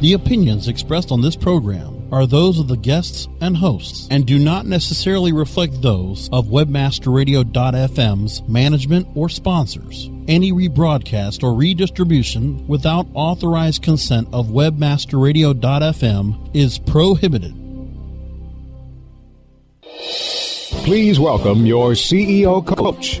The opinions expressed on this program are those of the guests and hosts and do not necessarily reflect those of webmasterradio.fm's management or sponsors. Any rebroadcast or redistribution without authorized consent of webmasterradio.fm is prohibited. Please welcome your CEO coach.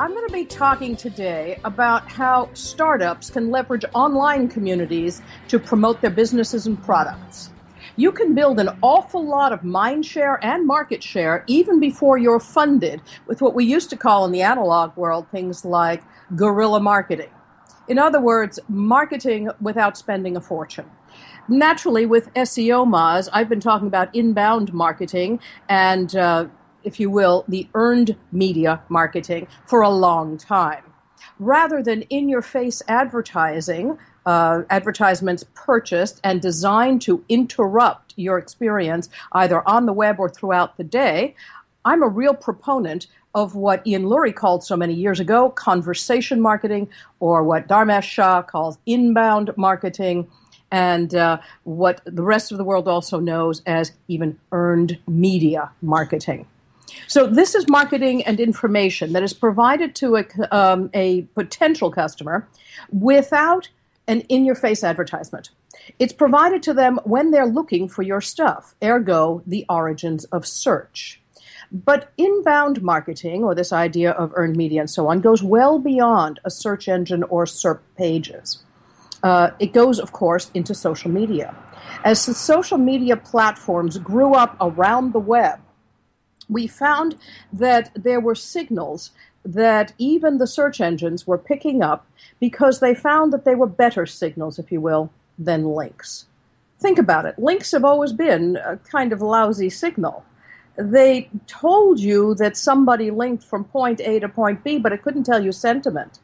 I'm going to be talking today about how startups can leverage online communities to promote their businesses and products. You can build an awful lot of mind share and market share even before you're funded with what we used to call in the analog world things like guerrilla marketing. In other words, marketing without spending a fortune. Naturally, with SEO Moz, I've been talking about inbound marketing and uh, if you will, the earned media marketing for a long time. Rather than in your face advertising, uh, advertisements purchased and designed to interrupt your experience either on the web or throughout the day, I'm a real proponent of what Ian Lurie called so many years ago conversation marketing, or what Dharmesh Shah calls inbound marketing, and uh, what the rest of the world also knows as even earned media marketing. So this is marketing and information that is provided to a, um, a potential customer without an in-your-face advertisement. It's provided to them when they're looking for your stuff, ergo the origins of search. But inbound marketing, or this idea of earned media and so on, goes well beyond a search engine or SERP pages. Uh, it goes, of course, into social media. As the social media platforms grew up around the web, we found that there were signals that even the search engines were picking up because they found that they were better signals, if you will, than links. Think about it. Links have always been a kind of lousy signal. They told you that somebody linked from point A to point B, but it couldn't tell you sentiment.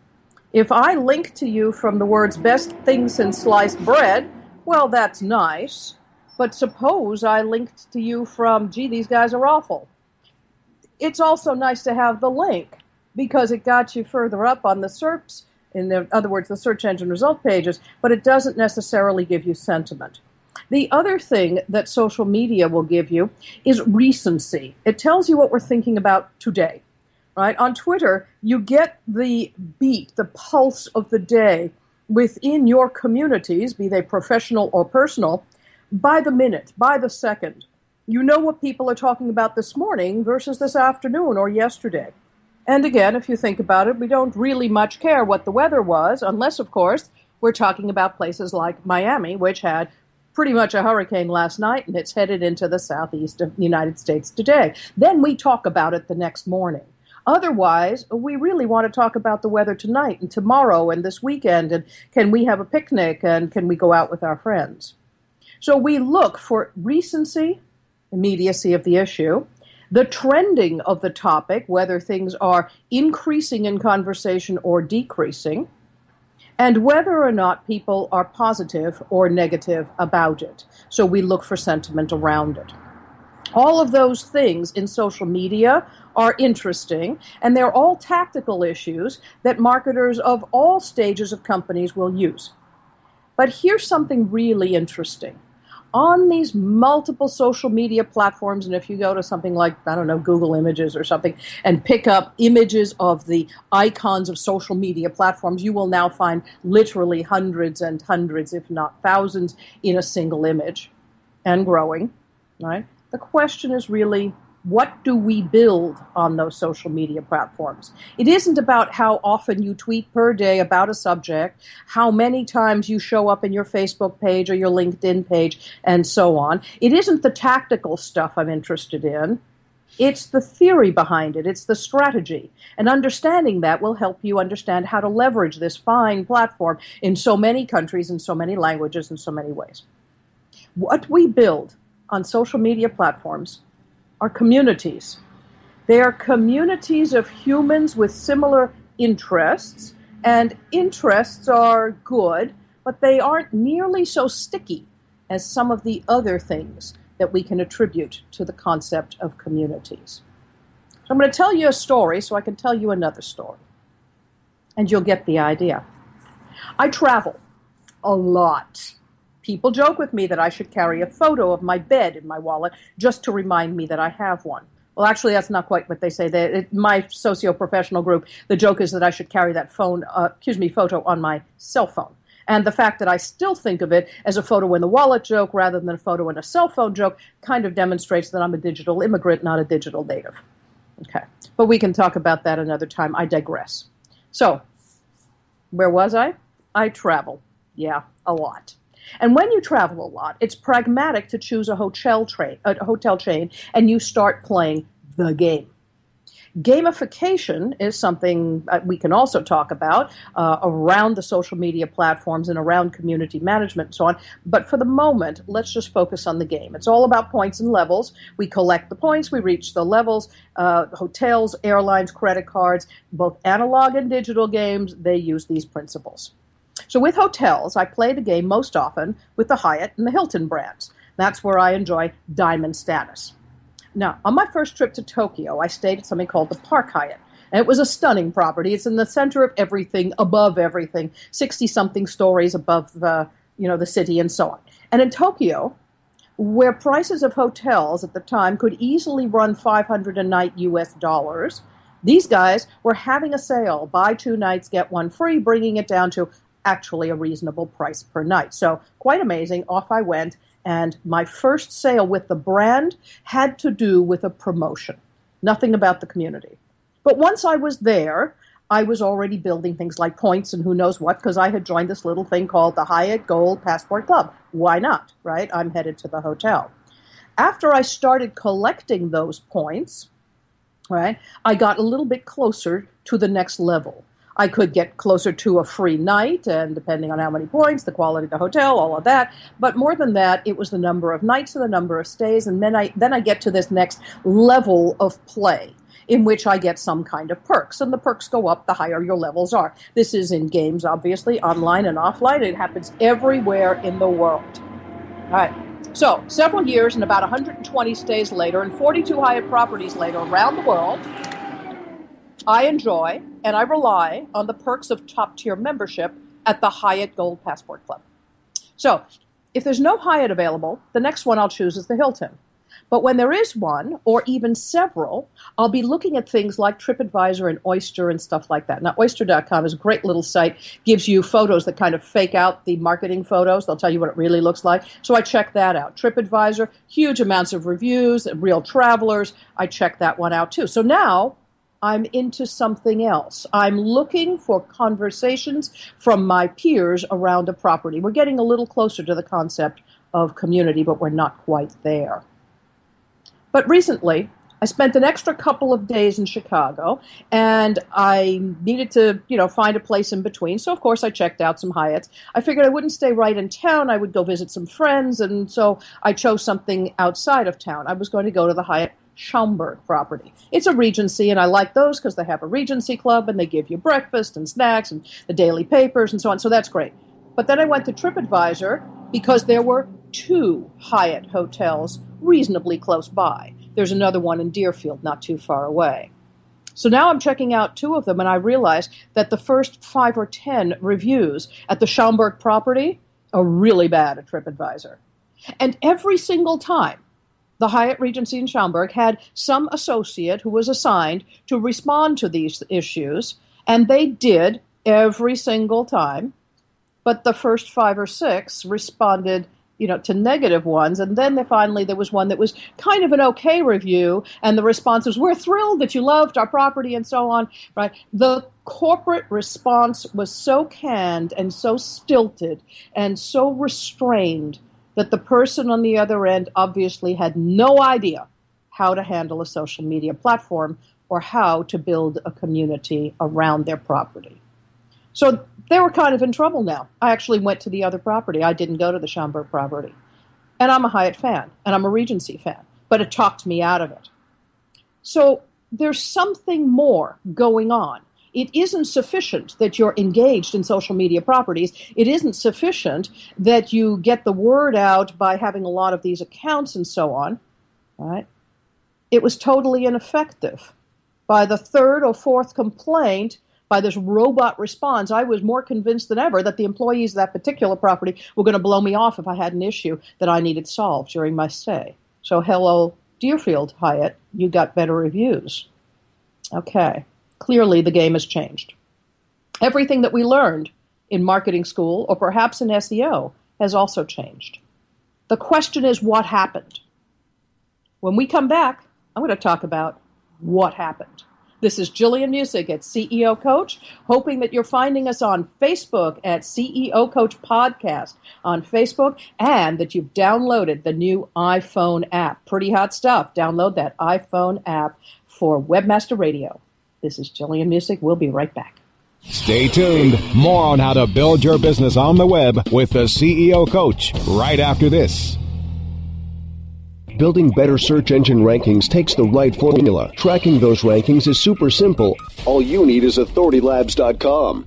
If I link to you from the words best thing since sliced bread, well, that's nice. But suppose I linked to you from, gee, these guys are awful it's also nice to have the link because it got you further up on the SERPs, in the, other words, the search engine result pages, but it doesn't necessarily give you sentiment. The other thing that social media will give you is recency. It tells you what we're thinking about today. Right? On Twitter, you get the beat, the pulse of the day within your communities, be they professional or personal, by the minute, by the second you know what people are talking about this morning versus this afternoon or yesterday. And again, if you think about it, we don't really much care what the weather was, unless, of course, we're talking about places like Miami, which had pretty much a hurricane last night and it's headed into the southeast of the United States today. Then we talk about it the next morning. Otherwise, we really want to talk about the weather tonight and tomorrow and this weekend and can we have a picnic and can we go out with our friends? So we look for recency, immediacy of the issue, the trending of the topic, whether things are increasing in conversation or decreasing, and whether or not people are positive or negative about it. So we look for sentiment around it. All of those things in social media are interesting, and they're all tactical issues that marketers of all stages of companies will use. But here's something really interesting on these multiple social media platforms, and if you go to something like, I don't know, Google Images or something, and pick up images of the icons of social media platforms, you will now find literally hundreds and hundreds, if not thousands, in a single image and growing, right? The question is really what do we build on those social media platforms? It isn't about how often you tweet per day about a subject, how many times you show up in your Facebook page or your LinkedIn page, and so on. It isn't the tactical stuff I'm interested in. It's the theory behind it, it's the strategy. And understanding that will help you understand how to leverage this fine platform in so many countries, in so many languages, in so many ways. What we build on social media platforms are communities. They are communities of humans with similar interests, and interests are good, but they aren't nearly so sticky as some of the other things that we can attribute to the concept of communities. So I'm going to tell you a story so I can tell you another story, and you'll get the idea. I travel a lot People joke with me that I should carry a photo of my bed in my wallet just to remind me that I have one. Well, actually, that's not quite what they say. They, it, my socio-professional group, the joke is that I should carry that phone, uh, excuse me, photo on my cell phone. And the fact that I still think of it as a photo in the wallet joke rather than a photo in a cell phone joke kind of demonstrates that I'm a digital immigrant, not a digital native. Okay. But we can talk about that another time. I digress. So, where was I? I travel. Yeah, a lot. And when you travel a lot, it's pragmatic to choose a hotel, train, a hotel chain and you start playing the game. Gamification is something we can also talk about uh, around the social media platforms and around community management and so on. But for the moment, let's just focus on the game. It's all about points and levels. We collect the points, we reach the levels. Uh, hotels, airlines, credit cards, both analog and digital games, they use these principles. So with hotels, I play the game most often with the Hyatt and the Hilton brands. That's where I enjoy diamond status. Now, on my first trip to Tokyo, I stayed at something called the Park Hyatt. And it was a stunning property. It's in the center of everything, above everything, 60 something stories above the, you know, the city and so on. And in Tokyo, where prices of hotels at the time could easily run 500 a night US dollars, these guys were having a sale, buy two nights, get one free, bringing it down to actually a reasonable price per night. So quite amazing. Off I went. And my first sale with the brand had to do with a promotion, nothing about the community. But once I was there, I was already building things like points and who knows what because I had joined this little thing called the Hyatt Gold Passport Club. Why not, right? I'm headed to the hotel. After I started collecting those points, right, I got a little bit closer to the next level. I could get closer to a free night, and depending on how many points, the quality of the hotel, all of that. But more than that, it was the number of nights and the number of stays, and then I then I get to this next level of play in which I get some kind of perks, and the perks go up the higher your levels are. This is in games, obviously, online and offline. It happens everywhere in the world. All right. So, several years and about 120 stays later, and 42 Hyatt properties later around the world, I enjoy and I rely on the perks of top tier membership at the Hyatt Gold Passport Club. So, if there's no Hyatt available, the next one I'll choose is the Hilton. But when there is one, or even several, I'll be looking at things like TripAdvisor and Oyster and stuff like that. Now, Oyster.com is a great little site, gives you photos that kind of fake out the marketing photos. They'll tell you what it really looks like. So I check that out. TripAdvisor, huge amounts of reviews, real travelers. I check that one out too. So now I'm into something else. I'm looking for conversations from my peers around a property. We're getting a little closer to the concept of community, but we're not quite there. But recently, I spent an extra couple of days in Chicago, and I needed to, you know, find a place in between. So of course I checked out some Hyatts. I figured I wouldn't stay right in town. I would go visit some friends, and so I chose something outside of town. I was going to go to the Hyatt Schaumburg property. It's a Regency, and I like those because they have a Regency club and they give you breakfast and snacks and the daily papers and so on. So that's great. But then I went to TripAdvisor because there were two Hyatt hotels reasonably close by. There's another one in Deerfield, not too far away. So now I'm checking out two of them, and I realize that the first five or ten reviews at the Schaumburg property are really bad at TripAdvisor. And every single time, the Hyatt Regency in Schaumburg had some associate who was assigned to respond to these issues, and they did every single time. But the first five or six responded you know, to negative ones. And then finally there was one that was kind of an okay review, and the response was, "We're thrilled that you loved our property," and so on. Right? The corporate response was so canned and so stilted and so restrained that the person on the other end obviously had no idea how to handle a social media platform or how to build a community around their property. So they were kind of in trouble now. I actually went to the other property. I didn't go to the Schaumburg property. And I'm a Hyatt fan, and I'm a Regency fan, but it talked me out of it. So there's something more going on. It isn't sufficient that you're engaged in social media properties. It isn't sufficient that you get the word out by having a lot of these accounts and so on. Right? It was totally ineffective. By the third or fourth complaint, by this robot response, I was more convinced than ever that the employees of that particular property were going to blow me off if I had an issue that I needed solved during my stay. So, hello, Deerfield Hyatt, you got better reviews. Okay, clearly the game has changed. Everything that we learned in marketing school or perhaps in SEO has also changed. The question is what happened? When we come back, I'm going to talk about what happened. This is Gillian Muessig at CEO Coach, hoping that you're finding us on Facebook at CEO Coach Podcast on Facebook and that you've downloaded the new iPhone app. Pretty hot stuff. Download that iPhone app for Webmaster Radio. This is Gillian Muessig. We'll be right back. Stay tuned. More on how to build your business on the web with the CEO Coach right after this. Building better search engine rankings takes the right formula. Tracking those rankings is super simple. All you need is authoritylabs.com.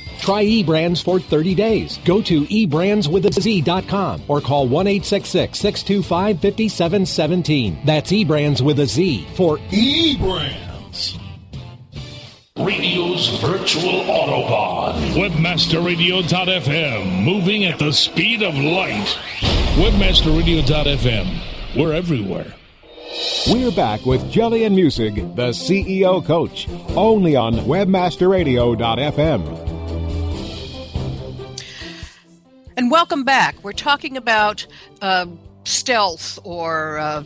Try eBrands for 30 days. Go to eBrandsWithAZ.com or call 1 625 5717. That's eBrands with a Z for eBrands. Radio's virtual Autobahn. Webmasterradio.fm, moving at the speed of light. Webmasterradio.fm, we're everywhere. We're back with Gillian Muessig, the CEO coach, only on webmasterradio.fm. Welcome back. We're talking about uh, stealth or uh,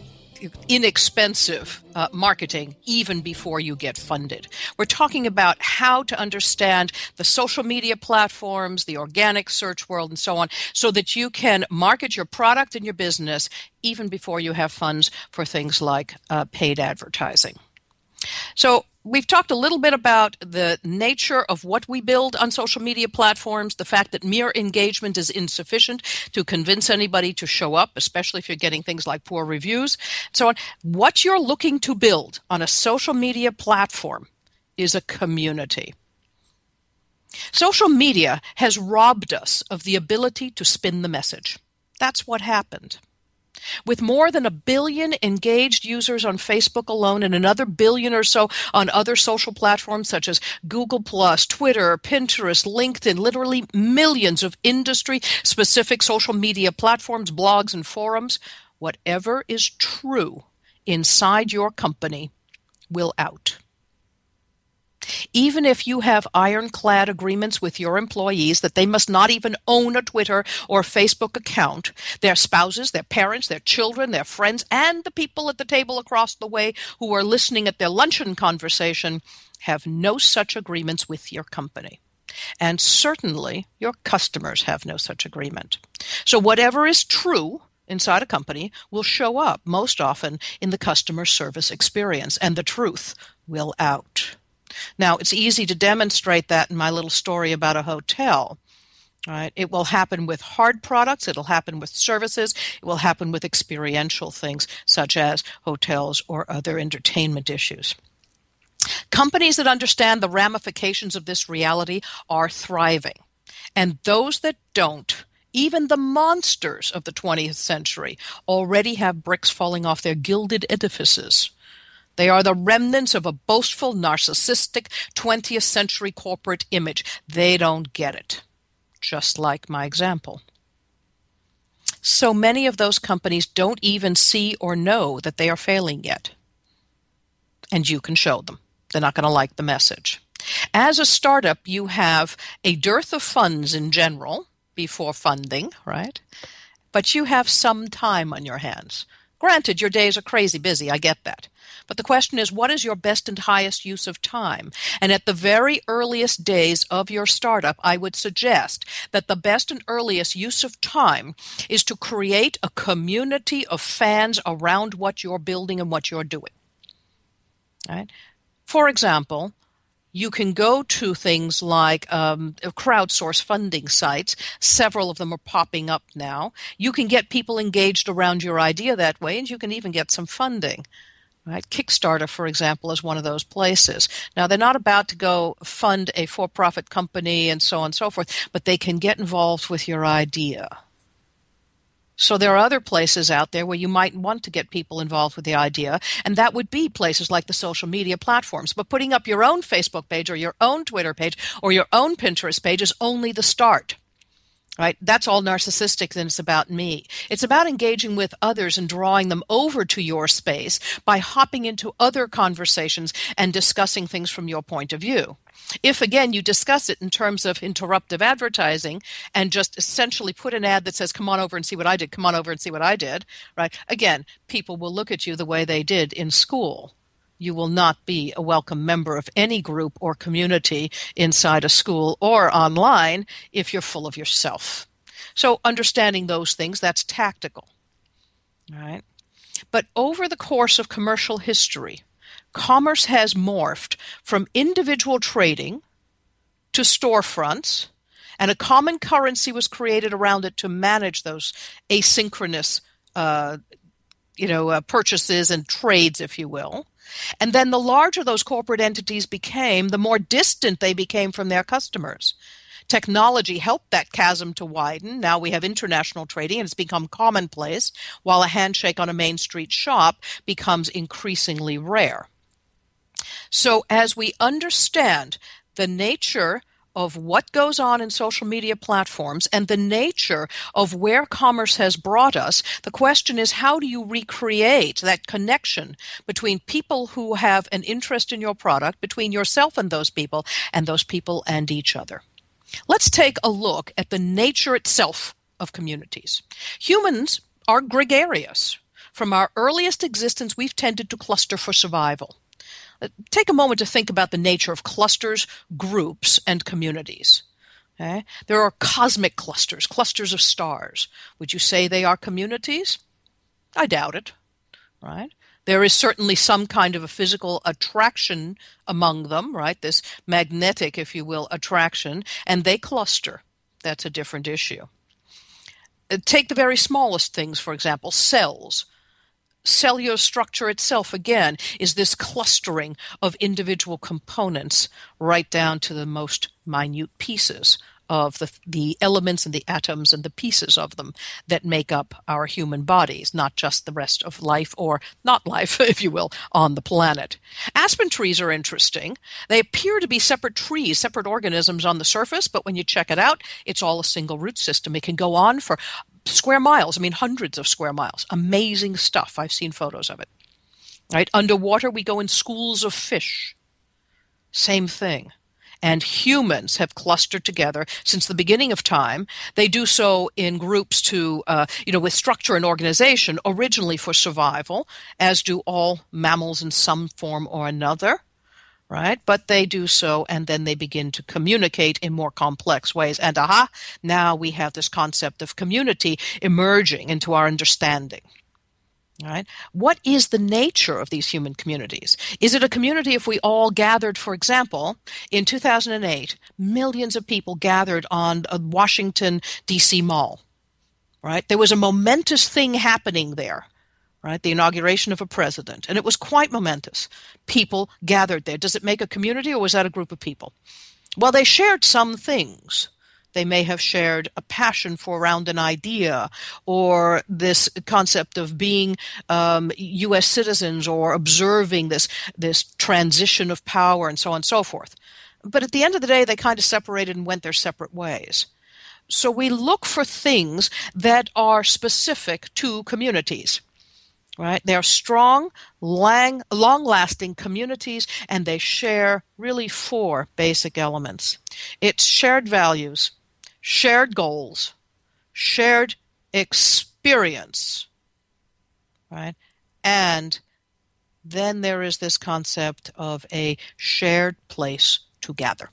inexpensive uh, marketing even before you get funded. We're talking about how to understand the social media platforms, the organic search world, and so on, so that you can market your product and your business even before you have funds for things like uh, paid advertising. So, we've talked a little bit about the nature of what we build on social media platforms, the fact that mere engagement is insufficient to convince anybody to show up, especially if you're getting things like poor reviews, and so on. What you're looking to build on a social media platform is a community. Social media has robbed us of the ability to spin the message. That's what happened. With more than a billion engaged users on Facebook alone and another billion or so on other social platforms such as Google, Twitter, Pinterest, LinkedIn, literally millions of industry specific social media platforms, blogs, and forums, whatever is true inside your company will out. Even if you have ironclad agreements with your employees that they must not even own a Twitter or Facebook account, their spouses, their parents, their children, their friends, and the people at the table across the way who are listening at their luncheon conversation have no such agreements with your company. And certainly your customers have no such agreement. So, whatever is true inside a company will show up most often in the customer service experience, and the truth will out. Now, it's easy to demonstrate that in my little story about a hotel. Right? It will happen with hard products, it'll happen with services, it will happen with experiential things such as hotels or other entertainment issues. Companies that understand the ramifications of this reality are thriving. And those that don't, even the monsters of the 20th century, already have bricks falling off their gilded edifices. They are the remnants of a boastful, narcissistic 20th century corporate image. They don't get it. Just like my example. So many of those companies don't even see or know that they are failing yet. And you can show them. They're not going to like the message. As a startup, you have a dearth of funds in general before funding, right? But you have some time on your hands. Granted, your days are crazy busy, I get that. But the question is, what is your best and highest use of time? And at the very earliest days of your startup, I would suggest that the best and earliest use of time is to create a community of fans around what you're building and what you're doing. Right? For example, you can go to things like um, crowdsource funding sites. Several of them are popping up now. You can get people engaged around your idea that way, and you can even get some funding. Right? Kickstarter, for example, is one of those places. Now, they're not about to go fund a for profit company and so on and so forth, but they can get involved with your idea. So there are other places out there where you might want to get people involved with the idea, and that would be places like the social media platforms. But putting up your own Facebook page or your own Twitter page or your own Pinterest page is only the start right? That's all narcissistic then it's about me. It's about engaging with others and drawing them over to your space by hopping into other conversations and discussing things from your point of view. If again you discuss it in terms of interruptive advertising and just essentially put an ad that says come on over and see what i did. Come on over and see what i did right? Again people will look at you the way they did in school you will not be a welcome member of any group or community inside a school or online if you're full of yourself. So, understanding those things, that's tactical. Right. But over the course of commercial history, commerce has morphed from individual trading to storefronts, and a common currency was created around it to manage those asynchronous, uh, you know, uh, purchases and trades, if you will. And then the larger those corporate entities became, the more distant they became from their customers. Technology helped that chasm to widen. Now we have international trading and it's become commonplace, while a handshake on a Main Street shop becomes increasingly rare. So, as we understand the nature of what goes on in social media platforms and the nature of where commerce has brought us, the question is how do you recreate that connection between people who have an interest in your product, between yourself and those people, and those people and each other? Let's take a look at the nature itself of communities. Humans are gregarious. From our earliest existence, we've tended to cluster for survival. Take a moment to think about the nature of clusters, groups, and communities. Okay? There are cosmic clusters, clusters of stars. Would you say they are communities? I doubt it. Right? There is certainly some kind of a physical attraction among them, right? This magnetic, if you will, attraction, and they cluster. That's a different issue. Uh, take the very smallest things, for example, cells cellular structure itself, again, is this clustering of individual components right down to the most minute pieces of the, the elements and the atoms and the pieces of them that make up our human bodies, not just the rest of life or not life, if you will, on the planet. Aspen trees are interesting. They appear to be separate trees, separate organisms on the surface, but when you check it out, it's all a single root system. It can go on for square miles. I mean, hundreds of square miles. Amazing stuff. I've seen photos of it. Right? Underwater, we go in schools of fish. Same thing. And humans have clustered together since the beginning of time. They do so in groups to, uh, you know, with structure and organization, originally for survival, as do all mammals in some form or another right? But they do so and then they begin to communicate in more complex ways. And aha, now we have this concept of community emerging into our understanding. Right? What is the nature of these human communities? Is it a community if we all gathered, for example, in 2008, millions of people gathered on a Washington, D.C. mall? Right? There was a momentous thing happening there right? The inauguration of a president. And it was quite momentous. People gathered there. Does it make a community or was that a group of people? Well, they shared some things. They may have shared a passion for around an idea or this concept of being um, U.S. citizens or observing this, this transition of power and so on and so forth. But at the end of the day, they kind of separated and went their separate ways. So we look for things that are specific to communities right? They are strong, long, long-lasting communities, and they share really four basic elements. It's shared values, shared goals, shared experience, right? And then there is this concept of a shared place to gather.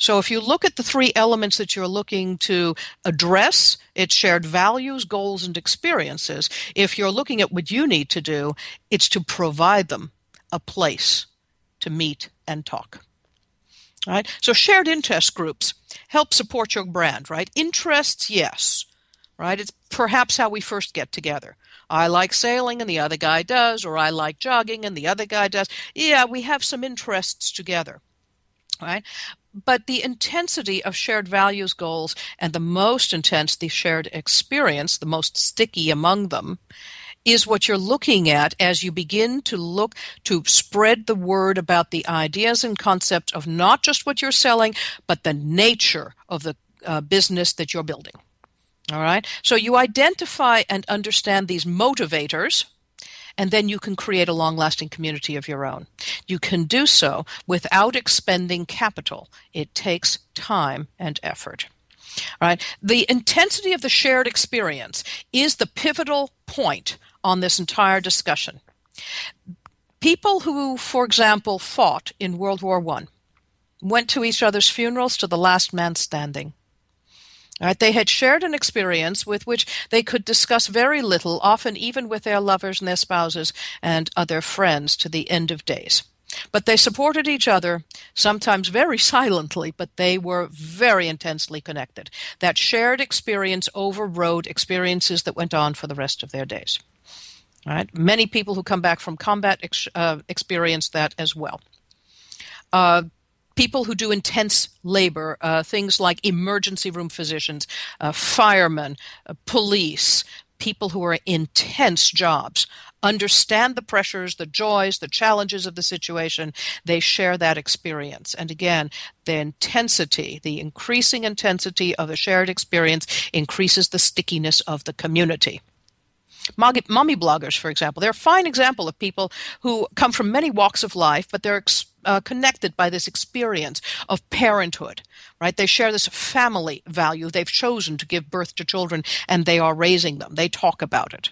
So if you look at the three elements that you're looking to address, it's shared values, goals, and experiences. If you're looking at what you need to do, it's to provide them a place to meet and talk. All right? So shared interest groups help support your brand, right? Interests, yes. Right? It's perhaps how we first get together. I like sailing and the other guy does, or I like jogging and the other guy does. Yeah, we have some interests together right? But the intensity of shared values goals and the most intense the shared experience the most sticky among them is what you're looking at as you begin to look to spread the word about the ideas and concepts of not just what you're selling but the nature of the uh, business that you're building. All right? So you identify and understand these motivators and then you can create a long lasting community of your own. You can do so without expending capital. It takes time and effort. All right. The intensity of the shared experience is the pivotal point on this entire discussion. People who, for example, fought in World War I went to each other's funerals to the last man standing. Right? They had shared an experience with which they could discuss very little, often even with their lovers and their spouses and other friends to the end of days. But they supported each other, sometimes very silently, but they were very intensely connected. That shared experience overrode experiences that went on for the rest of their days. Right? Many people who come back from combat ex- uh, experience that as well. Uh, people who do intense labor, uh, things like emergency room physicians, uh, firemen, uh, police, people who are intense jobs understand the pressures, the joys, the challenges of the situation. They share that experience. And again, the intensity, the increasing intensity of a shared experience increases the stickiness of the community. Mommy bloggers, for example, they're a fine example of people who come from many walks of life, but they're uh, connected by this experience of parenthood, right? They share this family value. They've chosen to give birth to children and they are raising them. They talk about it.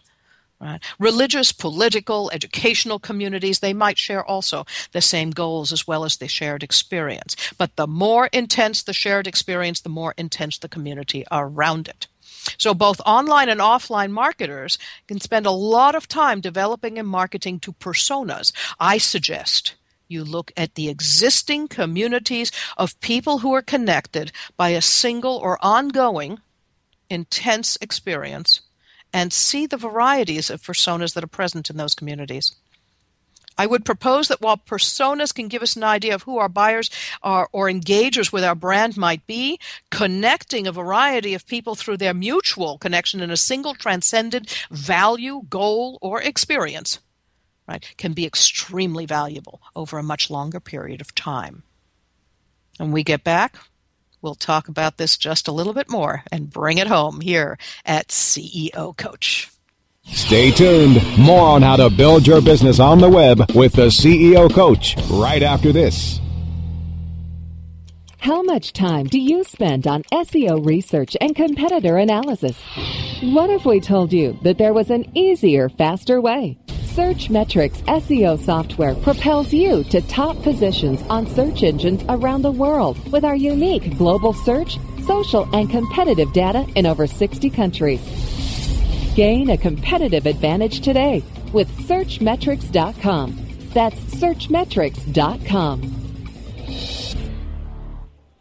Right. Religious, political, educational communities, they might share also the same goals as well as the shared experience. But the more intense the shared experience, the more intense the community around it. So both online and offline marketers can spend a lot of time developing and marketing to personas. I suggest you look at the existing communities of people who are connected by a single or ongoing intense experience and see the varieties of personas that are present in those communities. I would propose that while personas can give us an idea of who our buyers are or engagers with our brand might be, connecting a variety of people through their mutual connection in a single transcendent value, goal, or experience right, can be extremely valuable over a much longer period of time. When we get back, we'll talk about this just a little bit more and bring it home here at CEO Coach. Stay tuned. More on how to build your business on the web with the CEO Coach right after this. How much time do you spend on SEO research and competitor analysis? What if we told you that there was an easier, faster way? Searchmetrics SEO software propels you to top positions on search engines around the world with our unique global search, social, and competitive data in over 60 countries. Gain a competitive advantage today with Searchmetrics.com. That's Searchmetrics.com.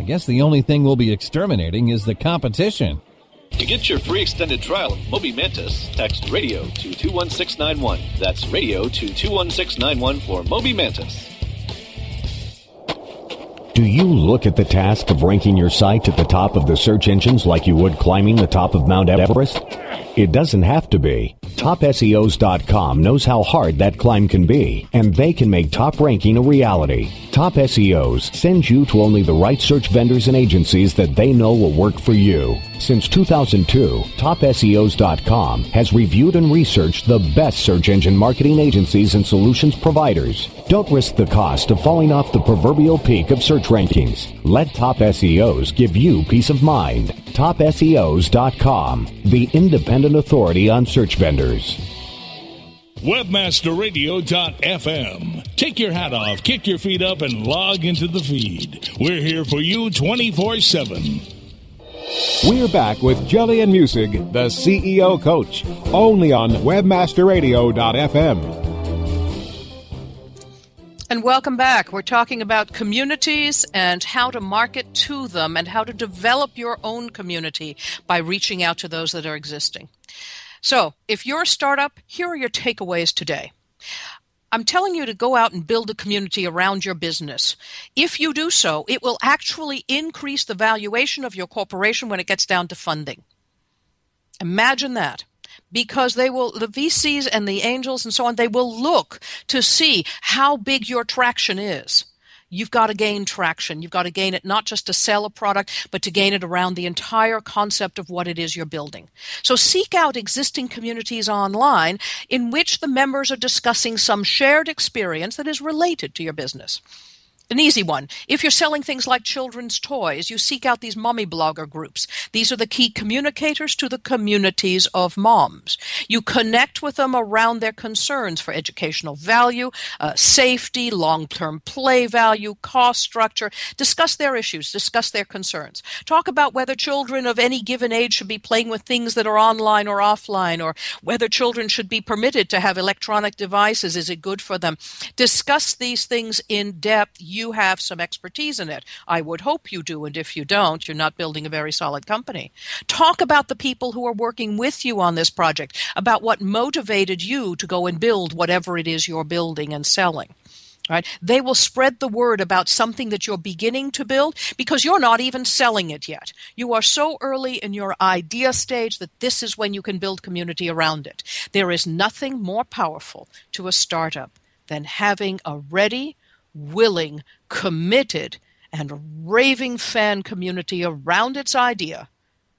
I guess the only thing we'll be exterminating is the competition. To get your free extended trial of Moby Mantis, text radio to 21691. That's radio to 21691 for Moby Mantis. Do you look at the task of ranking your site at the top of the search engines like you would climbing the top of Mount Everest? It doesn't have to be. TopSEOs.com knows how hard that climb can be, and they can make top ranking a reality. Top SEOs sends you to only the right search vendors and agencies that they know will work for you. Since 2002, TopSEOs.com has reviewed and researched the best search engine marketing agencies and solutions providers. Don't risk the cost of falling off the proverbial peak of search rankings. Let Top SEOs give you peace of mind. TopSEOs.com, the independent authority on search vendors. Webmasterradio.fm. Take your hat off, kick your feet up, and log into the feed. We're here for you 24 7. We're back with Gillian Muessig, the CEO Coach, only on WebmasterRadio.fm. And welcome back. We're talking about communities and how to market to them and how to develop your own community by reaching out to those that are existing. So, if you're a startup, here are your takeaways today. I'm telling you to go out and build a community around your business. If you do so, it will actually increase the valuation of your corporation when it gets down to funding. Imagine that. Because they will, the VCs and the angels and so on, they will look to see how big your traction is you've got to gain traction. You've got to gain it not just to sell a product, but to gain it around the entire concept of what it is you're building. So seek out existing communities online in which the members are discussing some shared experience that is related to your business. An easy one. If you're selling things like children's toys, you seek out these mommy blogger groups. These are the key communicators to the communities of moms. You connect with them around their concerns for educational value, uh, safety, long term play value, cost structure. Discuss their issues, discuss their concerns. Talk about whether children of any given age should be playing with things that are online or offline, or whether children should be permitted to have electronic devices. Is it good for them? Discuss these things in depth have some expertise in it. I would hope you do, and if you don't, you're not building a very solid company. Talk about the people who are working with you on this project, about what motivated you to go and build whatever it is you're building and selling. Right? They will spread the word about something that you're beginning to build because you're not even selling it yet. You are so early in your idea stage that this is when you can build community around it. There is nothing more powerful to a startup than having a ready, willing, committed, and raving fan community around its idea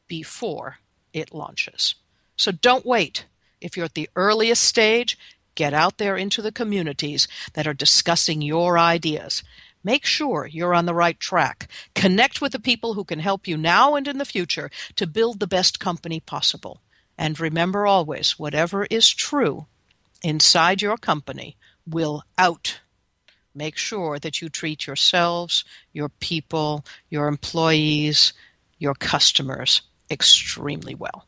before it launches. So don't wait. If you're at the earliest stage, get out there into the communities that are discussing your ideas. Make sure you're on the right track. Connect with the people who can help you now and in the future to build the best company possible. And remember always whatever is true inside your company will out make sure that you treat yourselves, your people, your employees, your customers extremely well.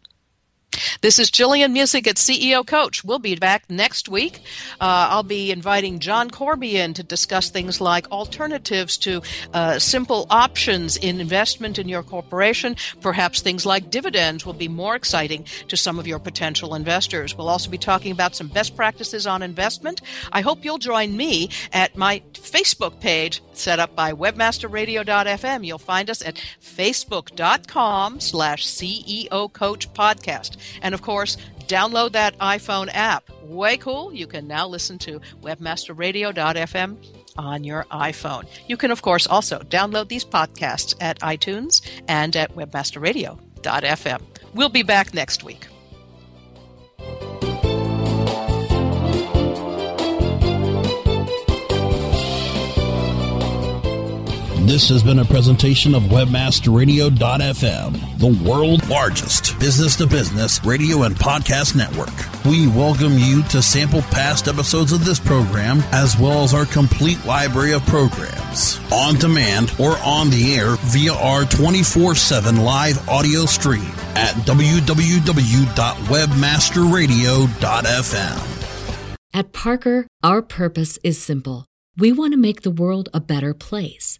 This is Gillian Muessig at CEO Coach. We'll be back next week. Uh, I'll be inviting John Corby in to discuss things like alternatives to uh, simple options in investment in your corporation. Perhaps things like dividends will be more exciting to some of your potential investors. We'll also be talking about some best practices on investment. I hope you'll join me at my Facebook page set up by webmasterradio.fm. You'll find us at facebook.com slash CEO Coach Podcast. And of course, download that iPhone app. Way cool. You can now listen to webmasterradio.fm on your iPhone. You can, of course, also download these podcasts at iTunes and at webmasterradio.fm. We'll be back next week. This has been a presentation of WebmasterRadio.fm, the world's largest business to business radio and podcast network. We welcome you to sample past episodes of this program as well as our complete library of programs on demand or on the air via our 24 7 live audio stream at www.webmasterradio.fm. At Parker, our purpose is simple. We want to make the world a better place